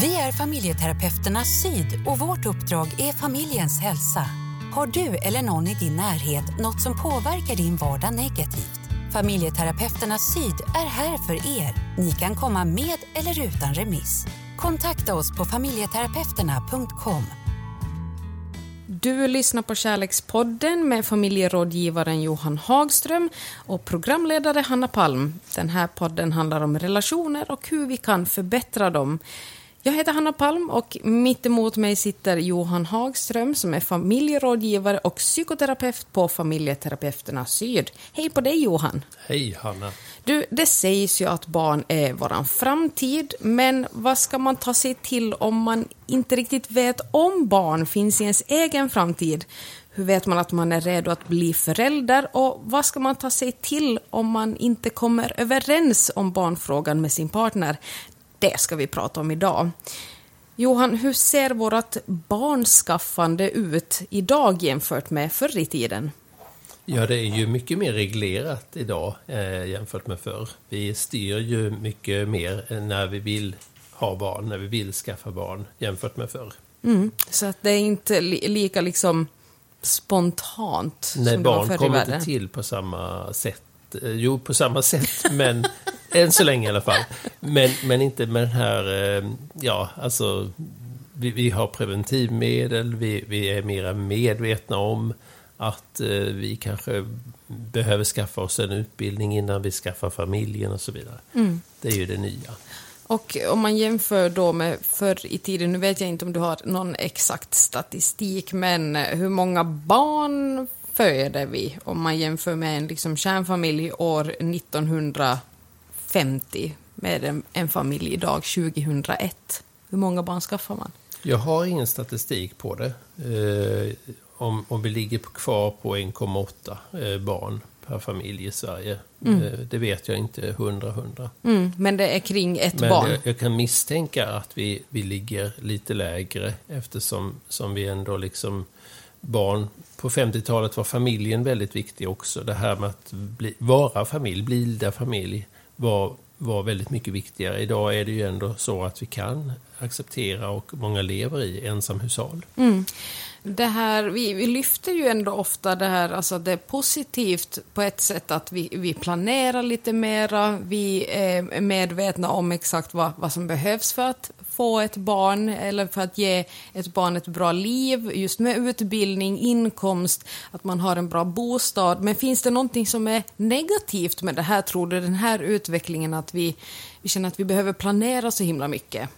Vi är familjeterapeuterna Syd och vårt uppdrag är familjens hälsa. Har du eller någon i din närhet något som påverkar din vardag negativt? Familjeterapeuterna Syd är här för er. Ni kan komma med eller utan remiss. Kontakta oss på familjeterapeuterna.com. Du lyssnar på Kärlekspodden med familjerådgivaren Johan Hagström och programledare Hanna Palm. Den här podden handlar om relationer och hur vi kan förbättra dem. Jag heter Hanna Palm och mitt emot mig sitter Johan Hagström som är familjerådgivare och psykoterapeut på Familjeterapeuterna Syd. Hej på dig Johan! Hej Hanna! Du, det sägs ju att barn är våran framtid, men vad ska man ta sig till om man inte riktigt vet om barn finns i ens egen framtid? Hur vet man att man är redo att bli förälder? Och vad ska man ta sig till om man inte kommer överens om barnfrågan med sin partner? Det ska vi prata om idag. Johan, hur ser vårt barnskaffande ut idag jämfört med förr i tiden? Ja, det är ju mycket mer reglerat idag eh, jämfört med förr. Vi styr ju mycket mer när vi vill ha barn, när vi vill skaffa barn jämfört med förr. Mm, så att det är inte li lika liksom spontant Nej, som barn det var förr i kommer världen? inte till på samma sätt. Eh, Jo, på samma sätt, men än så länge i alla fall. Men, men inte med den här, eh, ja, alltså, vi, vi har preventivmedel, vi, vi är mera medvetna om att eh, vi kanske behöver skaffa oss en utbildning innan vi skaffar familjen och så vidare. Mm. Det är ju det nya. Och om man jämför då med förr i tiden, nu vet jag inte om du har någon exakt statistik, men hur många barn föder vi om man jämför med en liksom kärnfamilj år 1950 med en, en familj idag 2001? Hur många barn skaffar man? Jag har ingen statistik på det. Eh, om, om vi ligger kvar på 1,8 eh, barn per familj i Sverige. Mm. Eh, det vet jag inte 100-100. Mm, men det är kring ett Men barn. jag, jag kan misstänka att vi, vi ligger lite lägre eftersom som vi ändå liksom barn på 50-talet var familjen väldigt viktig också. Det här med att bli, vara familj, bilda familj var, var väldigt mycket viktigare. Idag är det ju ändå så att vi kan acceptera och många lever i ensamhushåll. Mm. Det här, vi, vi lyfter ju ändå ofta det här, alltså det är positivt på ett sätt att vi, vi planerar lite mera, vi är medvetna om exakt vad, vad som behövs för att få ett barn eller för att ge ett barn ett bra liv, just med utbildning, inkomst, att man har en bra bostad. Men finns det någonting som är negativt med det här, tror du, den här utvecklingen, att vi, vi känner att vi behöver planera så himla mycket?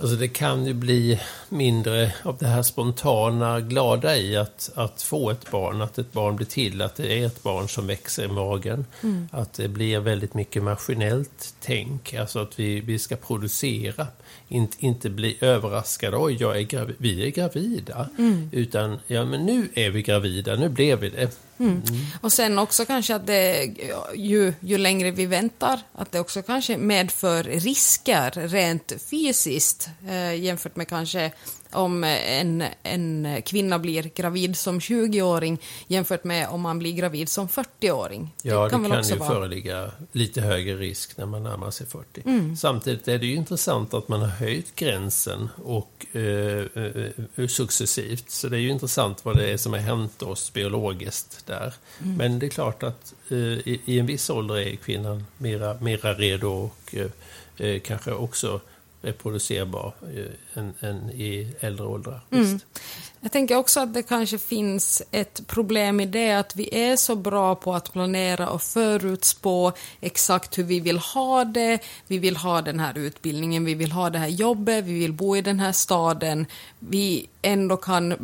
Alltså det kan ju bli mindre av det här spontana glada i att, att få ett barn, att ett barn blir till, att det är ett barn som växer i magen. Att det blir väldigt mycket maskinellt tänk, alltså att vi, vi ska producera. Inte, inte bli överraskade, oj, jag är gravid, vi är gravida. Utan, ja men nu är vi gravida, nu blev vi det. Mm. Och sen också kanske att det, ju, ju längre vi väntar, att det också kanske medför risker rent fysiskt eh, jämfört med kanske om en, en kvinna blir gravid som 20-åring jämfört med om man blir gravid som 40-åring. Ja, det kan, väl också ju vara- föreligga lite högre risk när man närmar sig 40. Samtidigt är det ju intressant att man har höjt gränsen och eh, eh, successivt. Så det är ju intressant vad det är som har hänt oss biologiskt där. Men det är klart att eh, i, i en viss ålder är kvinnan mera, mera redo och eh, eh, kanske också reproducerbar eh, än, än i äldre åldrar. Visst. Jag tänker också att det kanske finns ett problem i det att vi är så bra på att planera och förutspå exakt hur vi vill ha det. Vi vill ha den här utbildningen, vi vill ha det här jobbet, vi vill bo i den här staden. Vi ändå kan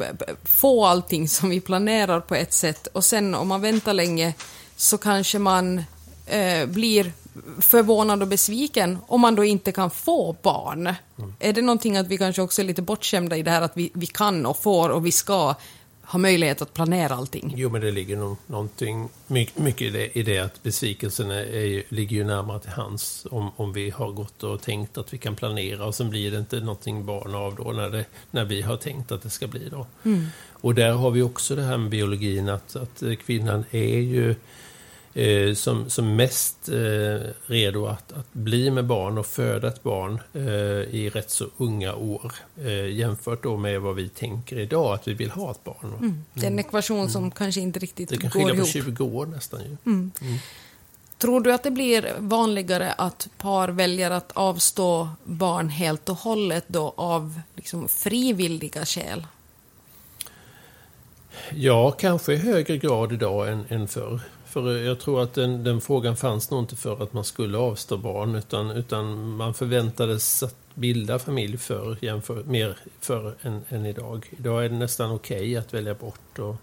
få allting som vi planerar på ett sätt och sen om man väntar länge så kanske man eh, blir förvånad och besviken om man då inte kan få barn. Är det någonting att vi kanske också är lite bortskämda i det här att vi, vi kan och får och vi ska ha möjlighet att planera allting? Jo, men det ligger nog någonting mycket, mycket i, det, i det att besvikelsen är, ligger ju närmare till hands om, om vi har gått och tänkt att vi kan planera och sen blir det inte någonting barn av då när, det, när vi har tänkt att det ska bli då. Och där har vi också det här med biologin att, att kvinnan är ju eh, som, som mest eh, redo att, att bli med barn och föda ett barn eh, i rätt så unga år. Eh, jämfört då med vad vi tänker idag, att vi vill ha ett barn. Mm. Det är en ekvation som kanske inte riktigt Det kan går skilja på ihop. 20 år nästan ju. Tror du att det blir vanligare att par väljer att avstå barn helt och hållet då av liksom frivilliga skäl? Ja, kanske i högre grad idag än, än förr. För jag tror att den, den frågan fanns nog inte för att man skulle avstå barn utan, utan man förväntades att bilda familj för, jämför, mer förr än, än idag. Idag är det nästan okej att välja bort. Och,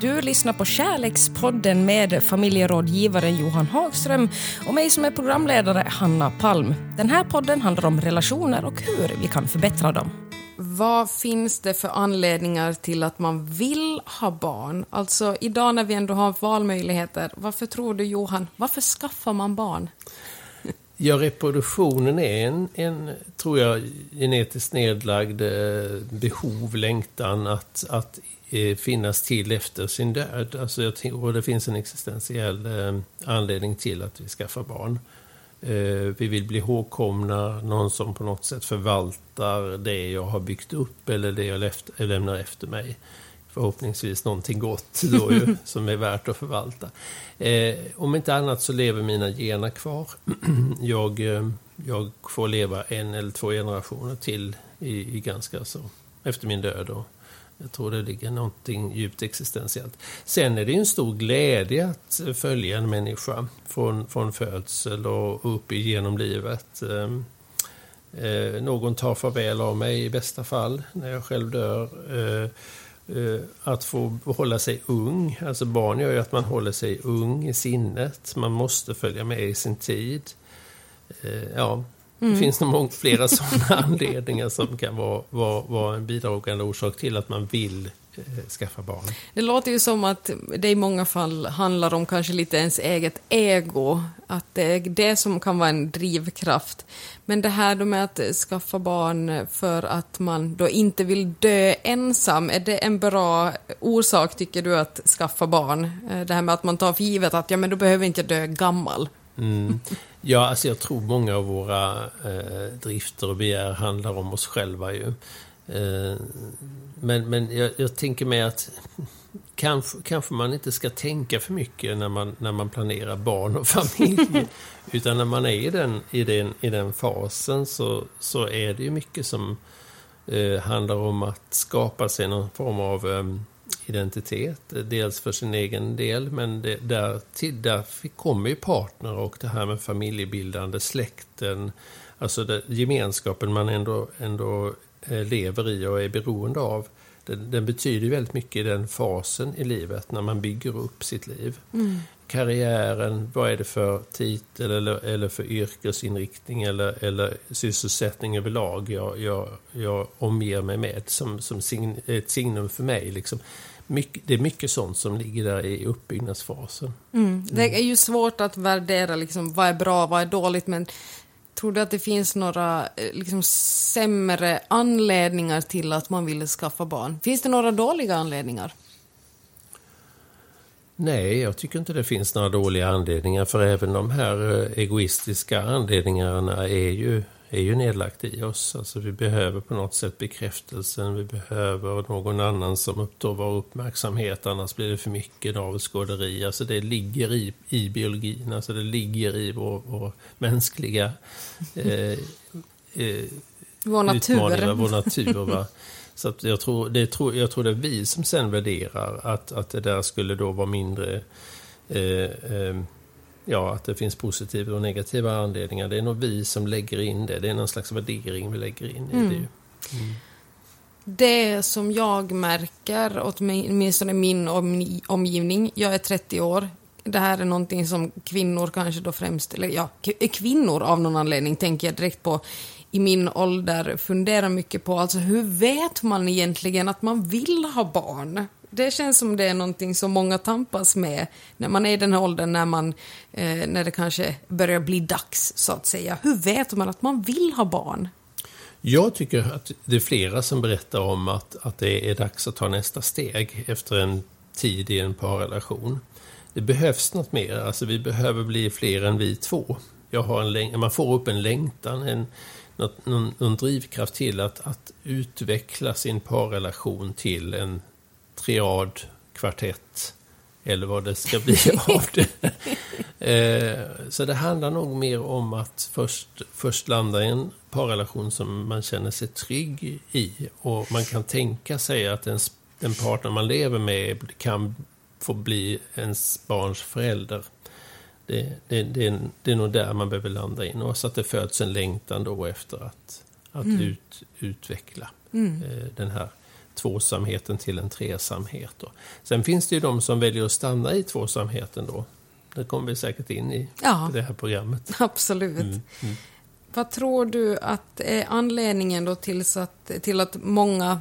Du lyssnar på Kärlekspodden med familjerådgivaren Johan Hagström och mig som är programledare, Hanna Palm. Den här podden handlar om relationer och hur vi kan förbättra dem. Vad finns det för anledningar till att man vill ha barn? Alltså idag när vi ändå har valmöjligheter, varför tror du Johan, varför skaffar man barn? Ja, reproduktionen är en, en, tror jag, genetiskt nedlagd eh, behov, längtan att, att eh, finnas till efter sin död. Alltså jag tror det finns en existentiell eh, anledning till att vi skaffar barn. Eh, vi vill bli ihågkomna, någon som på något sätt förvaltar det jag har byggt upp eller det jag jag lämnar efter mig. Förhoppningsvis någonting gott då ju, som är värt att förvalta. Eh, om inte annat så lever mina gener kvar. jag, eh, jag får leva en eller två generationer till i, i ganska så efter min död. Och jag tror det ligger någonting djupt existentiellt. Sen är det ju en stor glädje att följa en människa från, från födsel och upp igenom livet. Ehm, eh, någon tar farväl av mig i bästa fall när jag själv dör. Eh, eh, att få hålla sig ung. Alltså barn gör ju att man håller sig ung i sinnet. Man måste följa med i sin tid. Eh, ja, det finns nog många, flera sådana anledningar som kan vara, vara, vara en bidragande orsak till att man vill eh, skaffa barn. Det låter ju som att det i många fall handlar om kanske lite ens eget ego, att det är det som kan vara en drivkraft. Men det här då med att skaffa barn för att man då inte vill dö ensam, är det en bra orsak tycker du att skaffa barn? Eh, Det här med att man tar för givet att ja men då behöver inte jag dö gammal. Mm. Ja, alltså jag tror många av våra eh, drifter och begär handlar om oss själva ju. Eh, men men jag, jag tänker mig att kanske, kanske man inte ska tänka för mycket när man, när man planerar barn och familj. Utan när man är i den, i den, i den fasen så, så är det ju mycket som eh, handlar om att skapa sig någon form av eh, identitet. Dels för sin egen del, men det, där, till, där kommer ju partner och det här med familjebildande, släkten, alltså det, gemenskapen man ändå, ändå eh, lever i och är beroende av. Den, den betyder väldigt mycket i den fasen i livet när man bygger upp sitt liv. Mm. Karriären, vad är det för titel eller, eller för yrkesinriktning eller, eller sysselsättning överlag jag, jag, jag omger mig med som, som sign, ett signum för mig. Liksom. Mycket, det är mycket sånt som ligger där i uppbyggnadsfasen. Det är ju svårt att värdera liksom, vad är bra, vad är dåligt, men tror du att det finns några eh, liksom, sämre anledningar till att man vill skaffa barn? Finns det några dåliga anledningar? Nej, jag tycker inte det finns några dåliga anledningar för även de här eh, egoistiska anledningarna är ju, är ju nedlagt i oss. Alltså vi behöver på något sätt bekräftelsen, vi behöver någon annan som upptar vår uppmärksamhet, annars blir det för mycket navelskåderi. Alltså det ligger i, i biologin, alltså det ligger i vår, vår mänskliga eh, eh, Vår natur. utmaningar, vår natur. Va? Så jag, tror, det tror, jag tror det är vi som sen värderar att, att det där skulle då vara mindre... Eh, eh, ja, att det finns positiva och negativa anledningar. Det är nog vi som lägger in det. Det är någon slags värdering vi lägger in i det. ju. Det som jag märker, åtminstone min om- omgivning, jag är 30 år, det här är någonting som kvinnor kanske då främst, eller ja, kvinnor av någon anledning tänker jag direkt på i min ålder funderar mycket på, alltså hur vet man egentligen att man vill ha barn? Det känns som det är någonting som många tampas med när man är i den här åldern när, man, eh, när det kanske börjar bli dags, så att säga. Hur vet man att man vill ha barn? Jag tycker att det är flera som berättar om att, att det är dags att ta nästa steg efter en tid i en parrelation. det behövs något mer. Alltså vi behöver bli fler än vi två. Jag har en man får upp en längtan, en, någon, någon drivkraft till att, att utveckla sin parrelation till en triad, kvartett eller vad det ska bli av det. Eh, så det handlar nog mer om att först, först landa i en parrelation som man känner sig trygg i och man kan tänka sig att ens, den partner man lever med kan få bli ens barns förälder. Det, det, det, det är nog där man behöver landa in och så att det föds en längtan då efter att, att mm. ut, utveckla mm. eh, den här tvåsamheten till en tresamhet. Då. Sen finns det ju de som väljer att stanna i tvåsamheten då. Det kommer vi säkert in i ja, det här programmet. Absolut. Mm, mm. Vad tror du att är anledningen då till att, till att många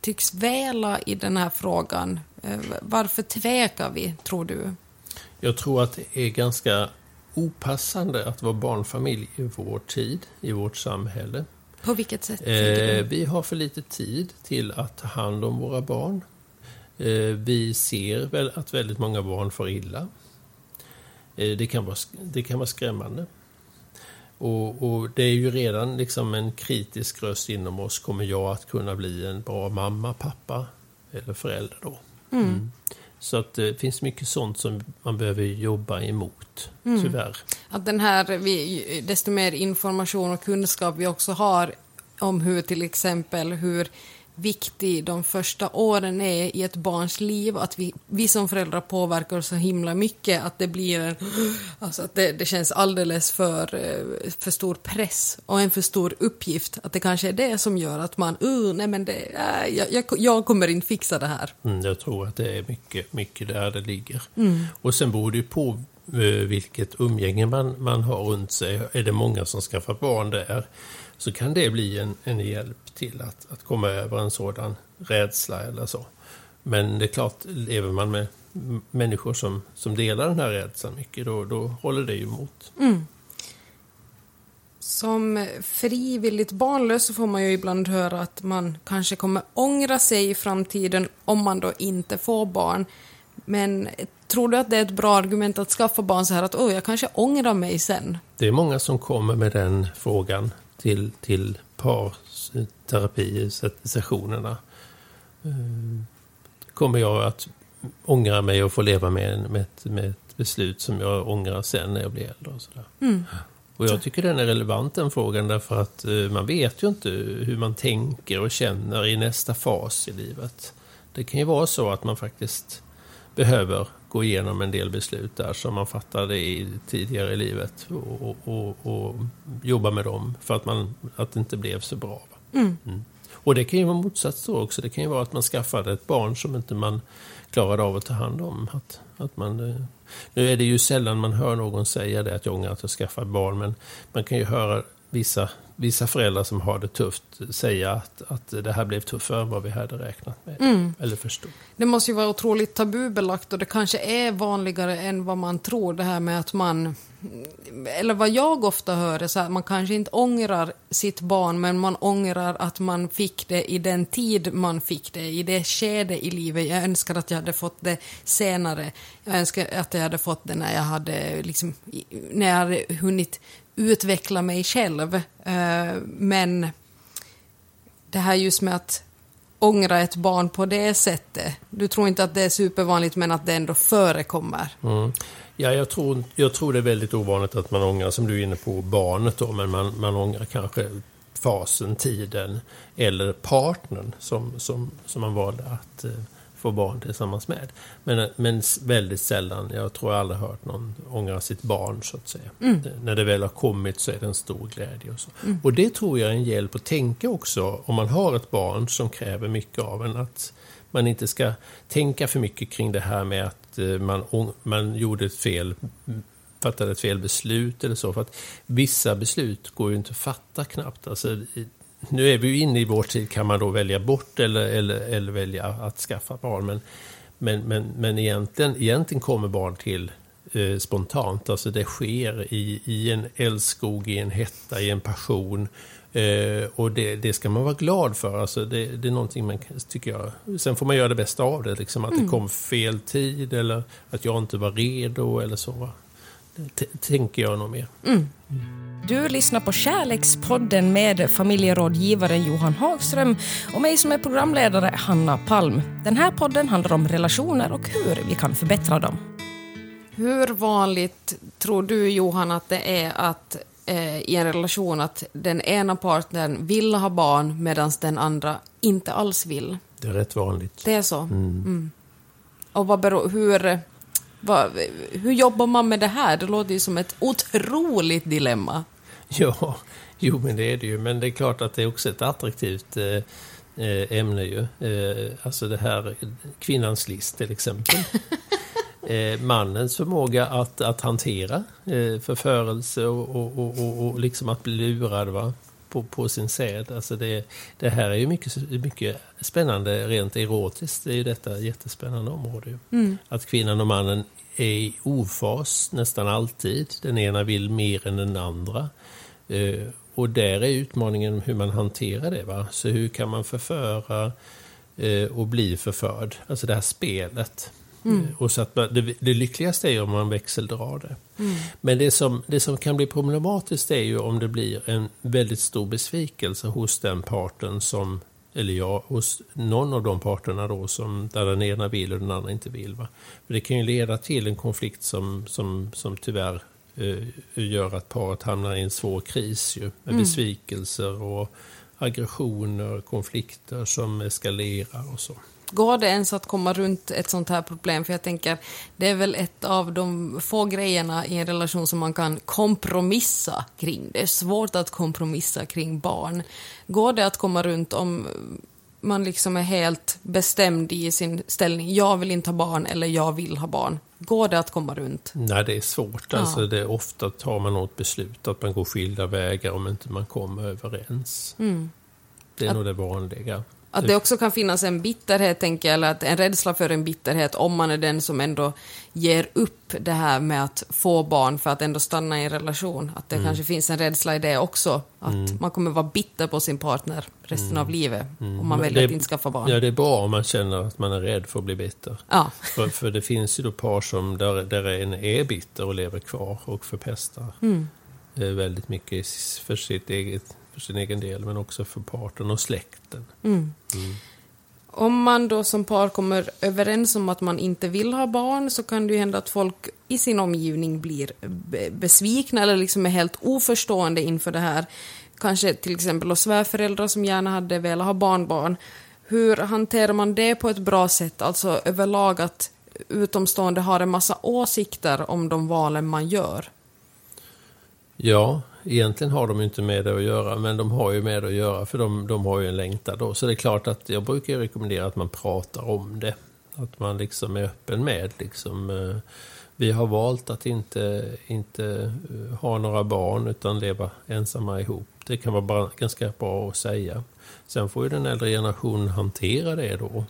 tycks väla i den här frågan? Eh, varför tvekar vi, tror du? Jag tror att det är ganska opassande att vara barnfamilj i vår tid, i vårt samhälle. På vilket sätt? Eh, vi har för lite tid till att ta hand om våra barn. Eh, vi ser väl att väldigt många barn får illa. Eh, det, kan vara, det kan vara skrämmande. Och, och, det är ju redan liksom en kritisk röst inom oss. Kommer jag att kunna bli en bra mamma, pappa eller förälder då? Mm. Mm. Så att det finns mycket sånt som man behöver jobba emot, mm. tyvärr. Att den här, desto mer information och kunskap vi också har om hur till exempel hur viktig de första åren är i ett barns liv. Att vi, vi som föräldrar påverkar så himla mycket att det blir en, alltså att det, det känns alldeles för, eh, för stor press och en för stor uppgift. Att det kanske är det som gör att man, uh, nej men det, äh, jag, jag, jag, kommer inte fixa det här. Mm, jag tror att det är mycket, mycket där det ligger. Mm. Och sen beror det ju på eh, vilket umgänge man, man har runt sig. Är det många som skaffar barn där så kan det bli en, en hjälp till att, att komma över en sådan rädsla eller så. Men det är klart, lever man med människor som, som delar den här rädslan mycket, då, då håller det ju emot. Mm. Som frivilligt barnlös så får man ju ibland höra att man kanske kommer ångra sig i framtiden om man då inte får barn. Men tror du att det är ett bra argument att skaffa barn så här att oh, jag kanske ångrar mig sen? Det är många som kommer med den frågan till, till parterapisessionerna. Eh, kommer jag att ångra mig och få leva med, med, ett, med ett beslut som jag ångrar sen när jag blir äldre. Och, sådär. Mm. och jag tycker den är relevant den frågan därför att eh, man vet ju inte hur man tänker och känner i nästa fas i livet. Det kan ju vara så att man faktiskt behöver gå igenom en del beslut där som man fattade i tidigare i livet och, och, och jobba med dem för att, man, att det inte blev så bra. Mm. Mm. Och det kan ju vara motsats då också. Det kan ju vara att man skaffade ett barn som inte man klarade av att ta hand om. Att, att man, eh, nu är det ju sällan man hör någon säga det, att jag ångrar att jag skaffade barn, men man kan ju höra vissa, vissa föräldrar som har det tufft säga att, att det här blev tuffare än vad vi hade räknat med. Mm. Eller förstod. Det måste ju vara otroligt tabubelagt och det kanske är vanligare än vad man tror det här med att man eller vad jag ofta hör är så att man kanske inte ångrar sitt barn men man ångrar att man fick det i den tid man fick det, i det skede i livet. Jag önskar att jag hade fått det senare. Jag önskar att jag hade fått det när jag hade, liksom, när jag hade hunnit utveckla mig själv. Eh, men det här just med att ångra ett barn på det sättet. Du tror inte att det är supervanligt men att det ändå förekommer? Mm. Ja, jag tror, jag tror det är väldigt ovanligt att man ångrar, som du är inne på, barnet då, men man, man ångrar kanske fasen, tiden eller partnern som, som, som man valde att eh, få barn tillsammans med. Men, men väldigt sällan, jag tror jag aldrig hört någon ångra sitt barn så att säga. Mm. När det väl har kommit så är det en stor glädje. Och, så. Mm. och det tror jag är en hjälp att tänka också om man har ett barn som kräver mycket av en. Att man inte ska tänka för mycket kring det här med att eh, man, man gjorde ett fel fattade ett fel beslut eller så. För att vissa beslut går ju inte att fatta knappt. Alltså, nu är vi ju inne i vår tid, kan man då välja bort eller, eller, eller välja att skaffa barn. Men, men, men, men egentligen, egentligen kommer barn till eh, spontant. Alltså det sker i, i en älskog, i en hetta, i en passion. Eh, och det, det, ska man vara glad för. Alltså det, det, är någonting man tycker jag. Sen får man göra det bästa av det. Liksom att mm. det kom fel tid eller att jag inte var redo eller så. Det tänker jag nog mer. Mm. Du lyssnar på Kärlekspodden med familjerådgivaren Johan Hagström och mig som är programledare, Hanna Palm. Den här podden handlar om relationer och hur vi kan förbättra dem. Hur vanligt tror du, Johan, att det är att eh, i en relation att den ena partnern vill ha barn medan den andra inte alls vill? Det är rätt vanligt. Det är så? Mm. Mm. Och vad beror, hur, vad, hur jobbar man med det här? Det låter ju som ett otroligt dilemma. Ja, jo men det är det ju. Men det är klart att det är också ett attraktivt eh, eh ämne ju. Eh, alltså det här kvinnans list till exempel. mannens förmåga att, att hantera förförelse och, och, och, och, liksom att bli lurad va? På, på sin säd. Alltså det, det här är ju mycket, mycket spännande rent erotiskt. Det är ju detta jättespännande område. Mm. Att kvinnan och mannen är i ofas nästan alltid. Den ena vill mer än den andra. Eh, och där är utmaningen hur man hanterar det. Va? Så hur kan man förföra eh, och bli förförd? Alltså det här spelet. Mm. Och så att man, det, det, lyckligaste är ju om man växeldrar det. Mm. Men det som, det som kan bli problematiskt är ju om det blir en väldigt stor besvikelse hos den parten som, eller ja, hos någon av de parterna då som, där den ena vill och den andra inte vill. Va? För det kan ju leda till en konflikt som, som, som tyvärr eh, gör att paret hamnar i en svår kris ju, med mm. besvikelser och aggressioner, konflikter som eskalerar och så. Går det ens att komma runt ett sånt här problem? För jag tänker, det är väl ett av de få grejerna i en relation som man kan kompromissa kring. Det är svårt att kompromissa kring barn. Går det att komma runt om man liksom är helt bestämd i sin ställning. Jag vill inte ha barn eller jag vill ha barn. Går det att komma runt? Nej, det är svårt. Ja. Alltså, det är ofta tar man något beslut att man går skilda vägar om inte man kommer överens. Mm. Det är att, nog det vanliga. Att det också kan finnas en bitterhet, tänker jag, eller att en rädsla för en bitterhet om man är den som ändå ger upp det här med att få barn för att ändå stanna i en relation. Att det mm. kanske finns en rädsla i det också. Att mm. man kommer vara bitter på sin partner resten mm. av livet mm. om man väljer att inte skaffa barn. Ja, det är bra om man känner att man är rädd för att bli bitter. Ja. För, för det finns ju då par som där, där en är bitter och lever kvar och förpestar mm. Eh, väldigt mycket för sitt eget för sin egen del men också för parten och släkten. Mm. Mm. Om man då som par kommer överens om att man inte vill ha barn så kan det ju hända att folk i sin omgivning blir besvikna eller liksom är helt oförstående inför det här. Kanske till exempel och svärföräldrar som gärna hade velat ha barnbarn. Hur hanterar man det på ett bra sätt, alltså överlag att utomstående har en massa åsikter om de valen man gör? Ja, Egentligen har de inte med det att göra, men de har ju med det att göra för de, de har ju en längtan då. Så det är klart att jag brukar rekommendera att man pratar om det. Att man liksom är öppen med liksom, eh, vi har valt att inte, inte eh, ha några barn utan leva ensamma ihop. Det kan vara bara, ganska bra att säga. Sen får ju den äldre generationen hantera det då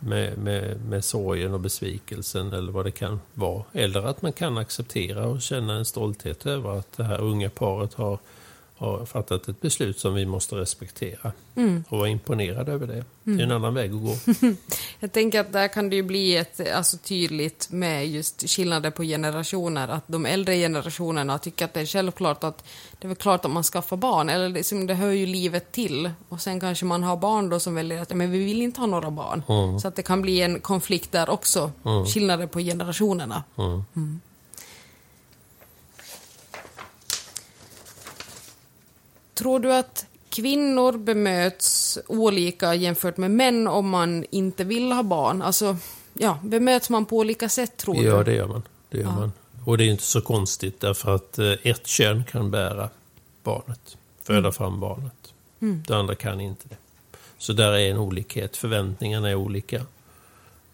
med, med, med sorgen och besvikelsen eller vad det kan vara. Eller att man kan acceptera och känna en stolthet över att det här unga paret har har fattat ett beslut som vi måste respektera mm. och vara imponerade över det. Mm. Det är en mm. annan väg att gå. Jag tänker att där kan det ju bli ett, alltså tydligt med just skillnader på generationer, att de äldre generationerna tycker att det är självklart att det är väl klart att man skaffar barn, eller liksom, det hör ju livet till. Och sen kanske man har barn då som väljer att men vi vill inte ha några barn. Mm. Så att det kan bli en konflikt där också, mm. skillnader på generationerna. Mm. mm. Tror du att kvinnor bemöts olika jämfört med män om man inte vill ha barn? Alltså, ja, bemöts man på olika sätt tror du? Ja, det gör man. Det gör ja. man. Och det är inte så konstigt därför att eh, ett kön kan bära barnet, föda mm. fram barnet. Mm. Det andra kan inte det. Så där är en olikhet. Förväntningarna är olika.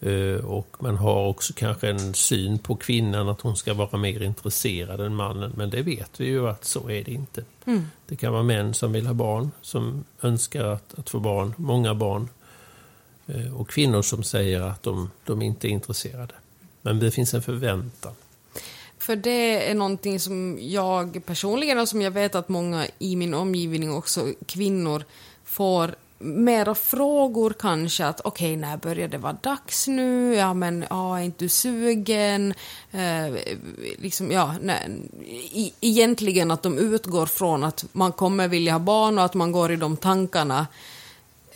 Eh, och man har också kanske en syn på kvinnan att hon ska vara mer intresserad än mannen. Men det vet vi ju att så är det inte. Mm. Det kan vara män som vill ha barn, som önskar att, att få barn, många barn. Eh, och kvinnor som säger att de, de inte är intresserade. Men det finns en förväntan. För det är någonting som jag personligen och som jag vet att många i min omgivning också, kvinnor, får mera frågor kanske att okej, okay, när börjar det vara dags nu? Ja, men ja, är inte du sugen? Eh, liksom, ja, nej, e egentligen att de utgår från att man kommer vilja ha barn och att man går i de tankarna.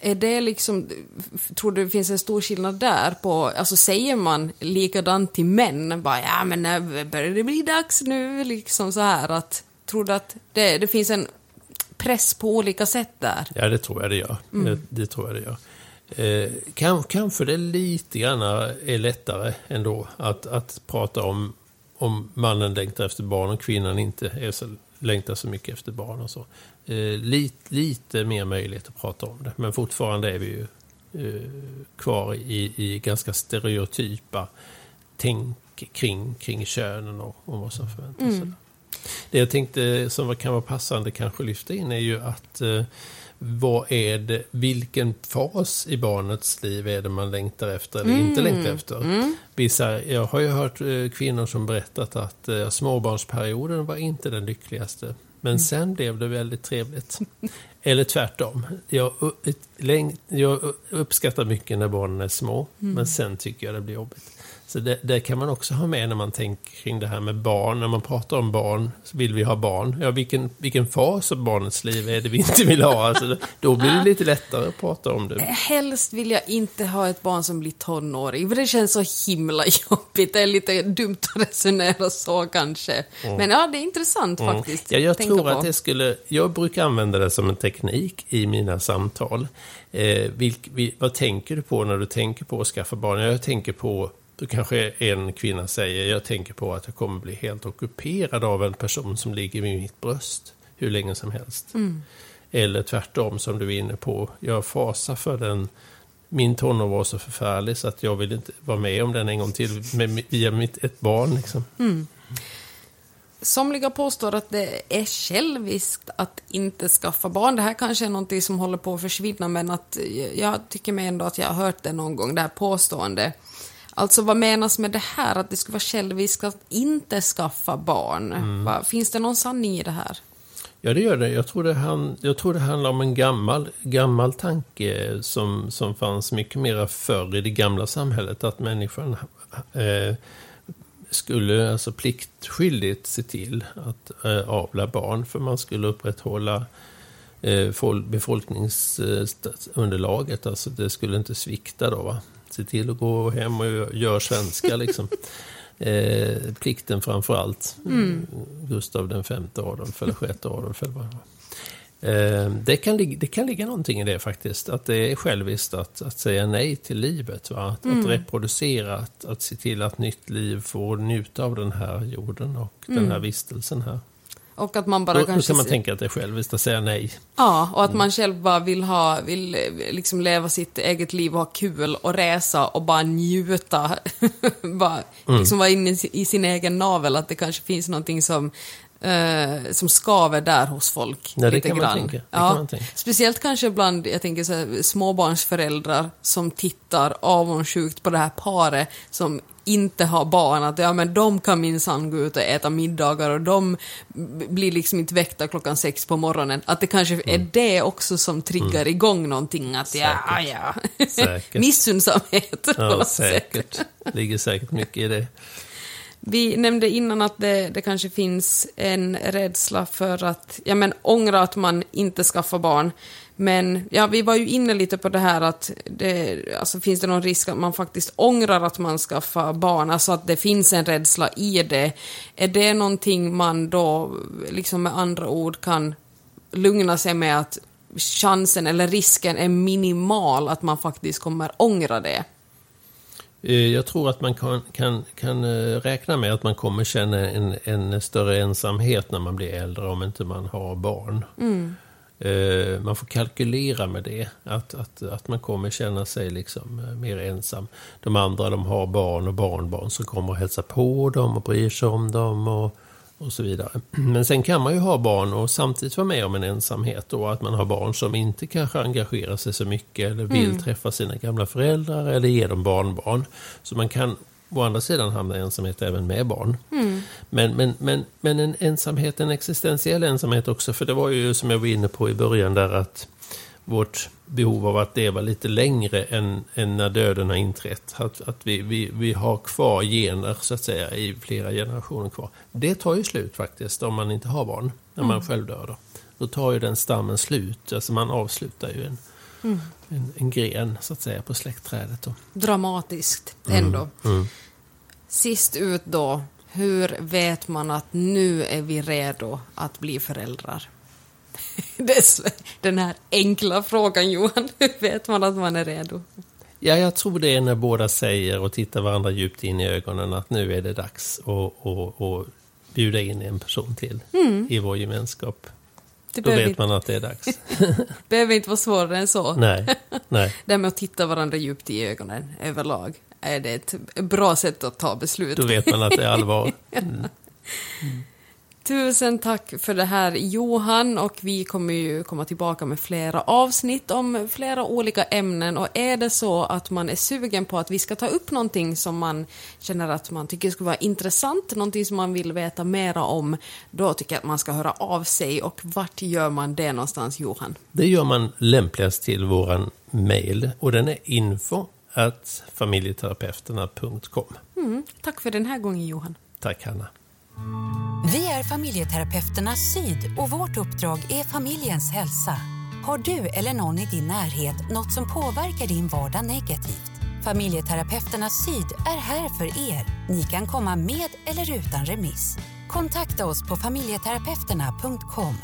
Är det liksom, tror du det finns en stor skillnad där på, alltså säger man likadant till män, bara ja men när börjar det bli dags nu, liksom så här att, tror du att det, det finns en press på olika sätt där? Ja, det tror jag det gör. Mm. Det, det, tror jag det gör. Eh, kan, kanske det lite grann är lättare ändå att, att prata om om mannen längtar efter barn och kvinnan inte är så, längtar så mycket efter barn och så. Eh, lite, lite mer möjlighet att prata om det, men fortfarande är vi ju eh, kvar i, i ganska stereotypa tänk kring, kring könen och, och vad som förväntas. Mm. Det jag tänkte som kan vara passande kanske lyfta in är ju att eh, vad är det, vilken fas i barnets liv är det man längtar efter eller mm. inte längtar efter? Mm. Vissa, jag har ju hört eh, kvinnor som berättat att eh, småbarnsperioden var inte den lyckligaste. Men mm. sen blev det väldigt trevligt. Eller tvärtom. Jag, jag uppskattar mycket när barnen är små, mm. men sen tycker jag det blir jobbigt. Så det, det, kan man också ha med när man tänker kring det här med barn. När man pratar om barn, så vill vi ha barn. Ja, vilken, vilken fas av barnets liv är det vi inte vill ha? Alltså, då blir det lite lättare att prata om det. Helst vill jag inte ha ett barn som blir tonåring, för det känns så himla jobbigt. Det är lite dumt att resonera så kanske. Mm. Men ja, det är intressant mm. faktiskt. Ja, jag tror på. att det skulle... Jag brukar använda det som en teknik i mina samtal. Eh, vilk, vil, vad tänker du på när du tänker på att skaffa barn? Jag tänker på då kanske en kvinna säger, jag tänker på att jag kommer bli helt ockuperad av en person som ligger vid mitt bröst hur länge som helst. Mm. Eller tvärtom, som du är inne på, jag fasar för den min tonår var så förfärlig så att jag vill inte vara med om den en gång till med, via mitt, ett barn. Liksom. Mm. Somliga påstår att det är själviskt att inte skaffa barn. Det här kanske är någonting som håller på att försvinna, men att jag tycker mig ändå att jag har hört det någon gång, det här påståendet. Alltså vad menas med det här, att det skulle vara själviskt att inte skaffa barn? Mm. Finns det någon sanning i det här? Ja, det gör det. Jag tror det, han, jag tror det handlar om en gammal, gammal tanke som, som fanns mycket mer förr i det gamla samhället. Att människan eh, skulle alltså pliktskyldigt se till att eh, avla barn. För man skulle upprätthålla eh, befolkningsunderlaget. Alltså det skulle inte svikta då. Va? Se till att gå hem och göra svenska liksom. Eh, plikten framför allt. Mm. Gustav den femte Adolf eller sjätte Adolf. Eller eh, det, kan, det kan ligga någonting i det faktiskt. Att det är själviskt att, att säga nej till livet. Va? Att, mm. att reproducera, att, att se till att nytt liv får njuta av den här jorden och mm. den här vistelsen här. Och att man bara då, kanske... Då kan man tänka att det är själviskt att säga nej. Ja, och att man själv bara vill ha, vill liksom leva sitt eget liv och ha kul och resa och bara njuta. bara mm. liksom vara inne i sin egen navel, att det kanske finns någonting som Uh, som skaver där hos folk. Ja, lite grann. Ja. Speciellt kanske bland jag tänker så här, småbarnsföräldrar som tittar avundsjukt på det här paret som inte har barn, att ja men de kan minsann gå ut och äta middagar och de blir liksom inte väckta klockan sex på morgonen. Att det kanske mm. är det också som triggar mm. igång någonting, att säkert. ja, ja. Missunnsamhet. Ja, säkert. Det ligger säkert mycket i det. Vi nämnde innan att det, det, kanske finns en rädsla för att, ja men ångra att man inte skaffar barn. Men ja, vi var ju inne lite på det här att det, alltså, finns det någon risk att man faktiskt ångrar att man skaffar barn, alltså att det finns en rädsla i det. Är det någonting man då, liksom med andra ord, kan lugna sig med att chansen eller risken är minimal att man faktiskt kommer ångra det? Eh, jag tror att man kan, kan, kan eh, räkna med att man kommer känna en, en större ensamhet när man blir äldre om inte man har barn. Mm. Eh, man får kalkylera med det, att, att, att man kommer känna sig liksom mer ensam. De andra de har barn och barnbarn som kommer och hälsar på dem och bryr sig om dem. och och så vidare. Men sen kan man ju ha barn och samtidigt vara med om en ensamhet och att man har barn som inte kanske engagerar sig så mycket eller vill mm. träffa sina gamla föräldrar eller ge dem barnbarn. Så man kan å andra sidan hamnar i ensamhet även med barn. Men, men, men, men en ensamhet, en existentiell ensamhet också, för det var ju som jag var inne på i början där att vårt behov av att leva lite längre än, än när döden har inträtt. Att, att vi, vi, vi har kvar gener så att säga i flera generationer kvar. Det tar ju slut faktiskt om man inte har barn, när man själv dör. Då. då tar ju den stammen slut, alltså man avslutar ju en, en, en gren så att säga på släktträdet. Då. Dramatiskt ändå. Mm. Sist ut då, hur vet man att nu är vi redo att bli föräldrar? Den här enkla frågan Johan, hur vet man att man är redo? Ja, jag tror det är när båda säger och tittar varandra djupt in i ögonen att nu är det dags att, att, att bjuda in en person till i vår gemenskap. Det Då vet inte, man att det är dags. behöver inte vara svårare än så. Nej, nej. Det här med att titta varandra djupt i ögonen överlag, är det ett bra sätt att ta beslut. Då vet man att det är allvar. Tusen tack för det här Johan och vi kommer ju komma tillbaka med flera avsnitt om flera olika ämnen och är det så att man är sugen på att vi ska ta upp någonting som man känner att man tycker skulle vara intressant, någonting som man vill veta mera om, då tycker jag att man ska höra av sig och vart gör man det någonstans Johan? Det gör man lämpligast till våran mail och den är info familjeterapeuterna.com. Mm, tack för den här gången Johan. Tack Hanna. Vi är familjeterapeuterna Syd och vårt uppdrag är familjens hälsa. Har du eller någon i din närhet något som påverkar din vardag negativt? Familjeterapeuterna Syd är här för er. Ni kan komma med eller utan remiss. Kontakta oss på familjeterapeuterna.com